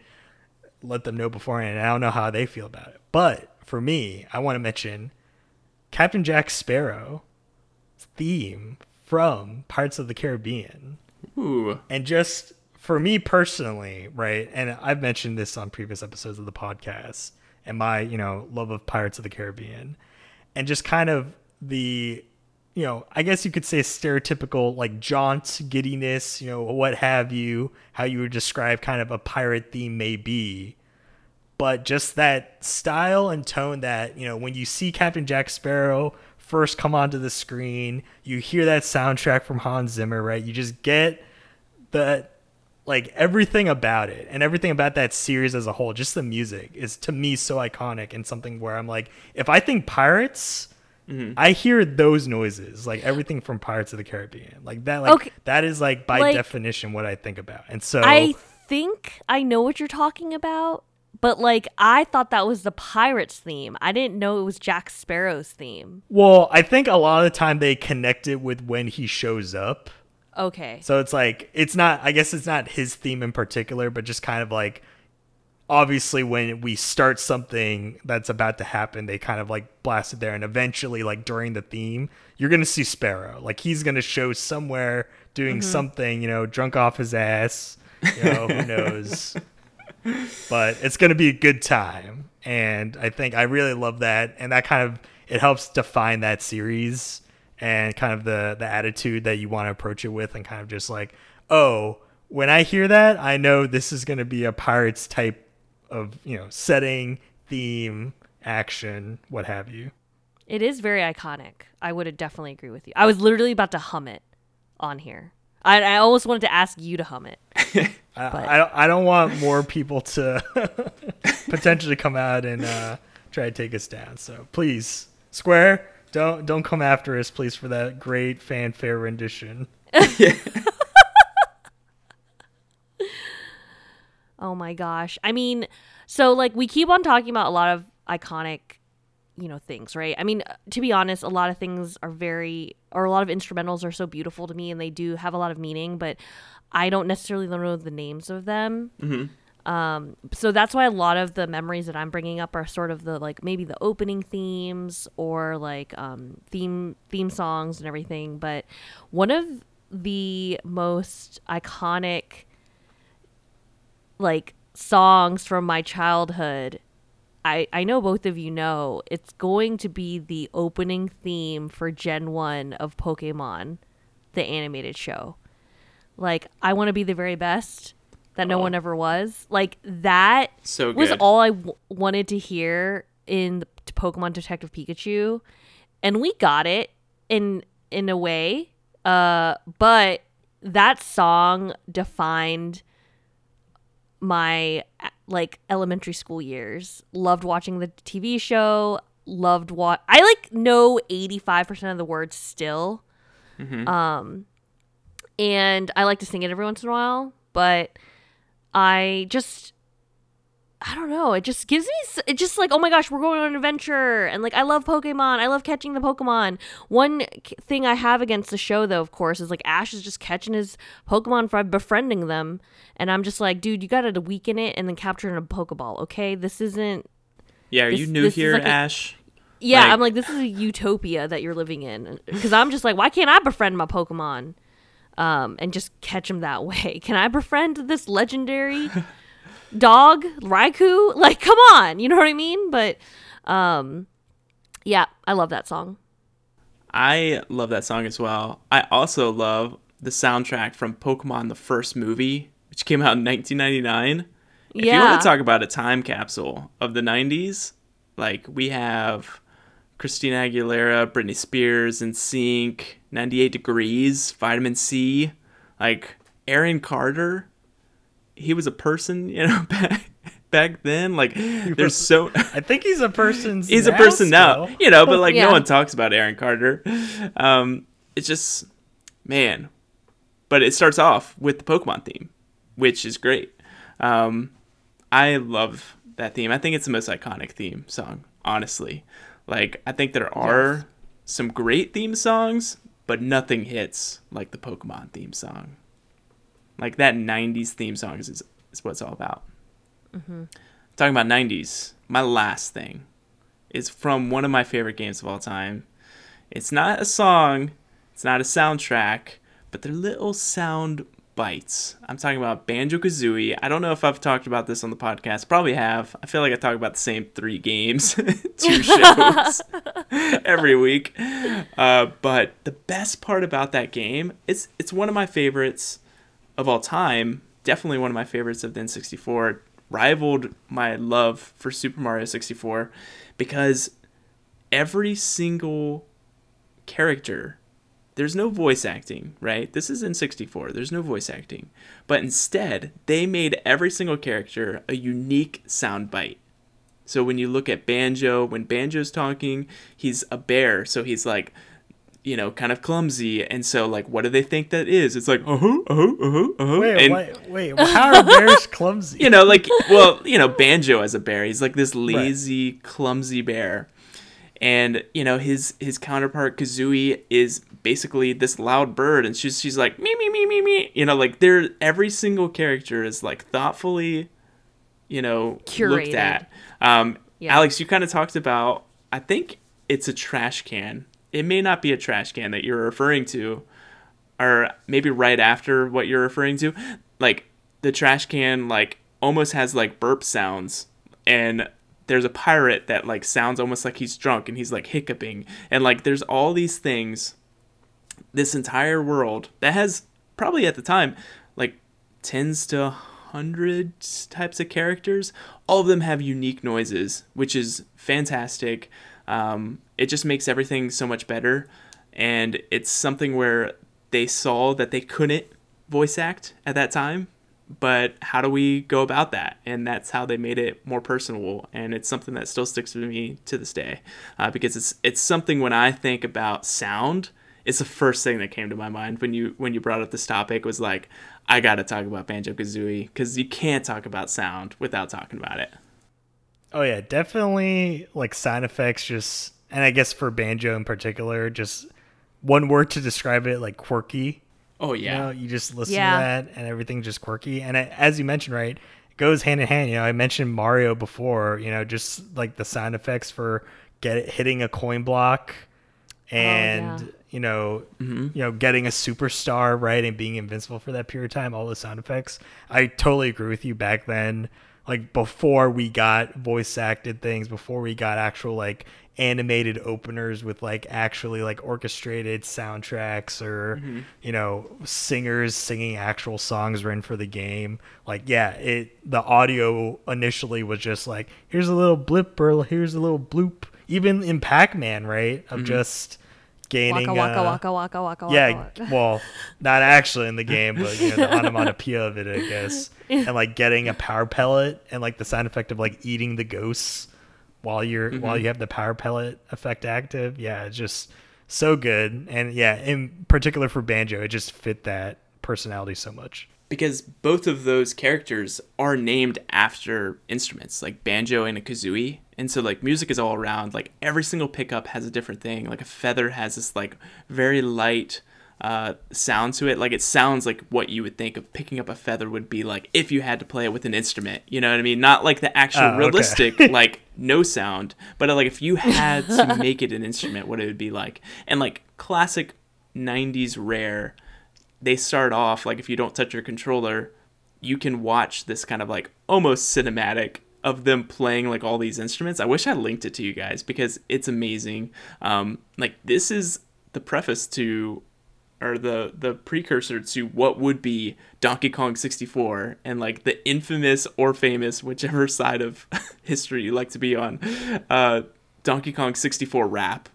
let them know beforehand. And I don't know how they feel about it, but for me, I want to mention Captain Jack Sparrow theme from Pirates of the Caribbean. Ooh. And just for me personally, right? And I've mentioned this on previous episodes of the podcast and my, you know, love of Pirates of the Caribbean. And just kind of the, you know, I guess you could say stereotypical like jaunt, giddiness, you know, what have you, how you would describe kind of a pirate theme may be. But just that style and tone that, you know, when you see Captain Jack Sparrow first come onto the screen, you hear that soundtrack from Hans Zimmer, right? You just get the like everything about it and everything about that series as a whole, just the music is to me so iconic and something where I'm like, if I think pirates, mm-hmm. I hear those noises, like everything from Pirates of the Caribbean, like that. Like Okay. that is like by Like- definition what I think about. And so I think I know what you're talking about, but like I thought that was the Pirates theme. I didn't know it was Jack Sparrow's theme. well, I think a lot of the time they connect it with when he shows up. Okay. So it's like it's not I guess it's not his theme in particular, but just kind of like obviously when we start something that's about to happen, they kind of like blast it there and eventually like during the theme, you're going to see Sparrow. Like he's going to show somewhere doing mm-hmm. something, you know, drunk off his ass, you know, who knows. But it's going to be a good time. And I think I really love that and that kind of it helps define that series and kind of the the attitude that you want to approach it with and kind of just like oh when i hear that i know this is going to be a pirates type of you know setting theme action what have you It is very iconic. I would definitely agree with you. I was literally about to hum it on here. I, I almost wanted to ask you to hum it. I, I, don't- I don't want more people to potentially come out and uh, try to take us down. So please, Square, don't don't come after us, please, for that great fanfare rendition. Oh my gosh. I mean, so like we keep on talking about a lot of iconic, you know, things, right? I mean, to be honest, a lot of things are very or a lot of instrumentals are so beautiful to me and they do have a lot of meaning, but I don't necessarily know the names of them. Mm-hmm. Um, so that's why a lot of the memories that I'm bringing up are sort of the like maybe the opening themes or like um, theme theme songs and everything. But one of the most iconic like songs from my childhood I, I know both of you know it's going to be the opening theme for Gen 1 of Pokemon, the animated show. Like, I want to be the very best that no Oh. one ever was. Like, that So was all I w- wanted to hear in the Pokemon Detective Pikachu. And we got it in in a way. Uh, but that song defined my like elementary school years. Loved watching the TV show. Loved what I like know 85% of the words still. Um and I like to sing it every once in a while, but I just I don't know. It just gives me it just like oh my gosh, we're going on an adventure and like I love Pokemon. I love catching the Pokemon. One thing I have against the show though, of course, is like Ash is just catching his Pokemon by befriending them, and I'm just like, dude, you got to weaken it and then capture it in a Pokeball. Okay, this isn't. yeah, are this- you new here, like a- Ash? Yeah, Like- I'm like, this is a utopia that you're living in. Because I'm just like, why can't I befriend my Pokemon? Um, and just catch him that way. Can I befriend this legendary dog, Raikou? Like, come on, you know what I mean? But, um, yeah, I love that song. I love that song as well. I also love the soundtrack from Pokemon the first movie, which came out in 1999. If you want to talk about a time capsule of the 90s, like we have Christina Aguilera, Britney Spears, NSYNC, 98 Degrees, Vitamin C, like Aaron Carter. He was a person, you know, back back then. Like there's so I think he's a person. he's a person now, still. you know, but like Yeah. no one talks about Aaron Carter. Um, it's just, man. But it starts off with the Pokemon theme, which is great. Um, I love that theme. I think it's the most iconic theme song, honestly. Like, I think there are some great theme songs, but nothing hits like the Pokemon theme song. Like, that 90s theme song is, is what it's all about. Mm-hmm. Talking about 90s, my last thing is from one of my favorite games of all time. It's not a song, it's not a soundtrack, but they're little sound bites. I'm talking about Banjo Kazooie. I don't know if I've talked about this on the podcast. Probably have. I feel like I talk about the same three games, two shows every week. Uh, but the best part about that game, it's it's one of my favorites of all time. Definitely one of my favorites of the N64. Rivaled my love for Super Mario 64 because every single character there's no voice acting, right? This is in 64. There's no voice acting. But instead, they made every single character a unique sound bite. So when you look at Banjo, when Banjo's talking, he's a bear, so he's like you know, kind of clumsy, and so like, what do they think that is? It's like, uh huh, uh huh, uh huh, uh huh. Wait, and, wait, wait. How are bears clumsy? you know, like, well, you know, Banjo as a bear, he's like this lazy, clumsy bear, and you know, his his counterpart Kazooie is basically this loud bird, and she's she's like me me me me me, you know, like they're every single character is like thoughtfully, you know, looked Curated. at. Um, Yeah. Alex, you kind of talked about, I think it's a trash can. It may not be a trash can that you're referring to, or maybe right after what you're referring to. Like the trash can, like almost has like burp sounds, and there's a pirate that like sounds almost like he's drunk and he's like hiccuping, and like there's all these things. This entire world that has probably at the time like tens to hundreds types of characters. All of them have unique noises, which is fantastic. Um, it just makes everything so much better, and it's something where they saw that they couldn't voice act at that time but how do we go about that and that's how they made it more personable and it's something that still sticks with me to this day uh, because it's it's something when i think about sound it's the first thing that came to my mind when you when you brought up this topic was like i gotta talk about banjo kazooie because you can't talk about sound without talking about it Oh yeah, definitely like sound effects just and I guess for banjo in particular, just one word to describe it like quirky. oh You yeah know, you just listen Yeah. to that and everything just quirky. And it, as you mentioned, right, it goes hand in hand. You know, I mentioned Mario before. You know, just like the sound effects for get hitting a coin block, oh, and yeah. You know, mm-hmm. you know, getting a superstar right and being invincible for that period of time. All the sound effects. I totally agree with you. Back then, like before we got voice acted things, before we got actual like animated openers with like actually like orchestrated soundtracks or mm-hmm. you know singers singing actual songs written for the game like yeah it the audio initially was just like here's a little blip or here's a little bloop even in pac-man right of mm-hmm. just gaining Waka waka uh, waka waka waka waka. yeah, waka. well, not actually in the game, but you know, the onomatopoeia of it, I guess. And like getting a power pellet and like the sound effect of like eating the ghosts while you're while you have the power pellet effect active. Yeah, it's just so good. And yeah, in particular for banjo, it just fit that personality so much. Because both of those characters are named after instruments like banjo and a kazooie. And so like music is all around. Like every single pickup has a different thing. Like a feather has this like very light uh, sound to it. Like it sounds like what you would think of picking up a feather would be like if you had to play it with an instrument. You know what i mean? Not like the actual Oh, okay. realistic like no sound but uh, like if you had to make it an instrument what it would be like. And like classic 90s rare they start off like if you don't touch your controller, you can watch this kind of like almost cinematic of them playing like all these instruments. I wish I linked it to you guys because it's amazing. Um, like this is the preface to or the the precursor to what would be Donkey Kong 64 and like the infamous or famous whichever side of history you like to be on uh Donkey Kong 64 rap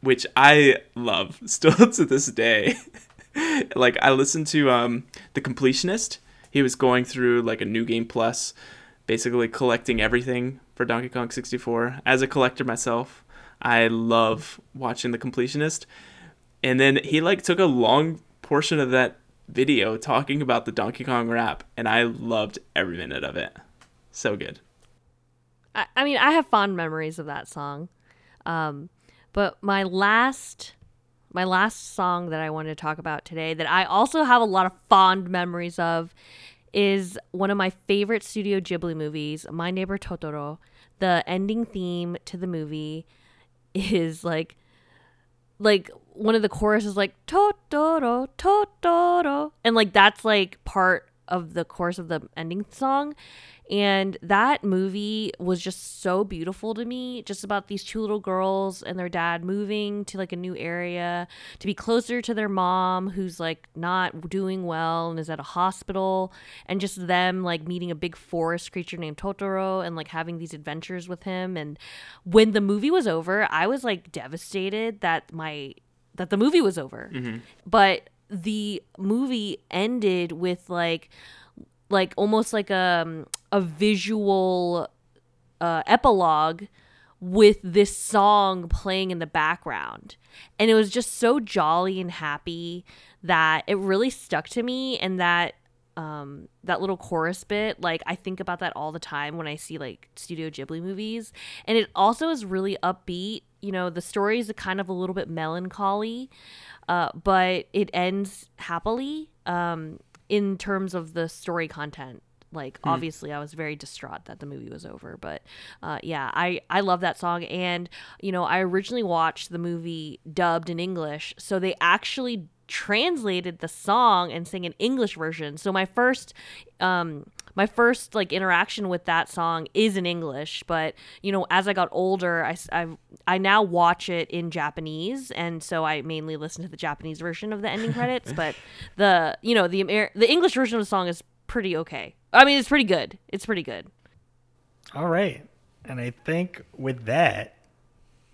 which I love still to this day. like I listened to um the completionist. He was going through like a new game plus, basically collecting everything for Donkey Kong 64. As a collector myself, I love watching the completionist. And then he like took a long portion of that video talking about the Donkey Kong rap, and I loved every minute of it. So good. I, I mean, I have fond memories of that song. Um, but my last my last song that I wanted to talk about today that I also have a lot of fond memories of is one of my favorite Studio Ghibli movies, My Neighbor Totoro. The ending theme to the movie is like like one of the choruses like Totoro Totoro and like that's like part of the course of the ending song. And that movie was just so beautiful to me just about these two little girls and their dad moving to like a new area to be closer to their mom who's like not doing well and is at a hospital and just them like meeting a big forest creature named Totoro and like having these adventures with him. And when the movie was over I was like devastated that my that the movie was over. Mm-hmm. But the movie ended with like like almost like a a visual uh, epilogue with this song playing in the background. And it was just so jolly and happy that it really stuck to me and that um that little chorus bit like i think about that all the time when i see like studio ghibli movies. And it also is really upbeat. You know the story is kind of a little bit melancholy uh, but it ends happily um, in terms of the story content. Like obviously, I was very distraught that the movie was over, but uh, yeah, I I love that song, and you know, I originally watched the movie dubbed in English, so they actually translated the song and sang an English version. So my first um my first like interaction with that song is in English, but you know, as I got older, I I now watch it in Japanese, and so I mainly listen to the Japanese version of the ending credits. But the you know the Amer- the English version of the song is pretty okay. I mean, it's pretty good. It's pretty good. All right. And I think with that,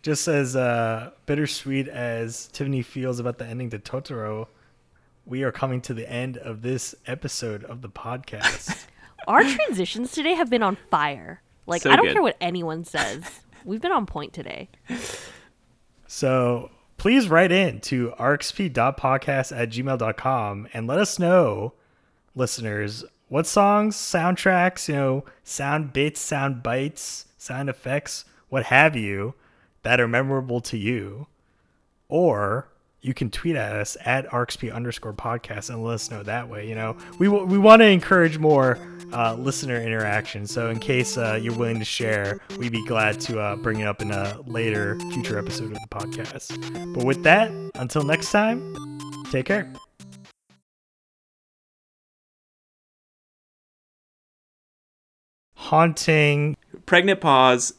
just as uh, bittersweet as Tiffany feels about the ending to Totoro, we are coming to the end of this episode of the podcast. Our transitions today have been on fire. Like So I don't good. care what anyone says. We've been on point today. So please write in to rxp.podcast at gmail.com and let us know, listeners, what songs, soundtracks, you know, sound bits, sound bites, sound effects, what have you, that are memorable to you. Or you can tweet at us at rxp underscore podcast and let us know that way. You know, we, w- we want to encourage more uh, listener interaction. So in case uh, you're willing to share, we'd be glad to uh, bring it up in a later future episode of the podcast. But with that, until next time, take care. Haunting Pregnant pause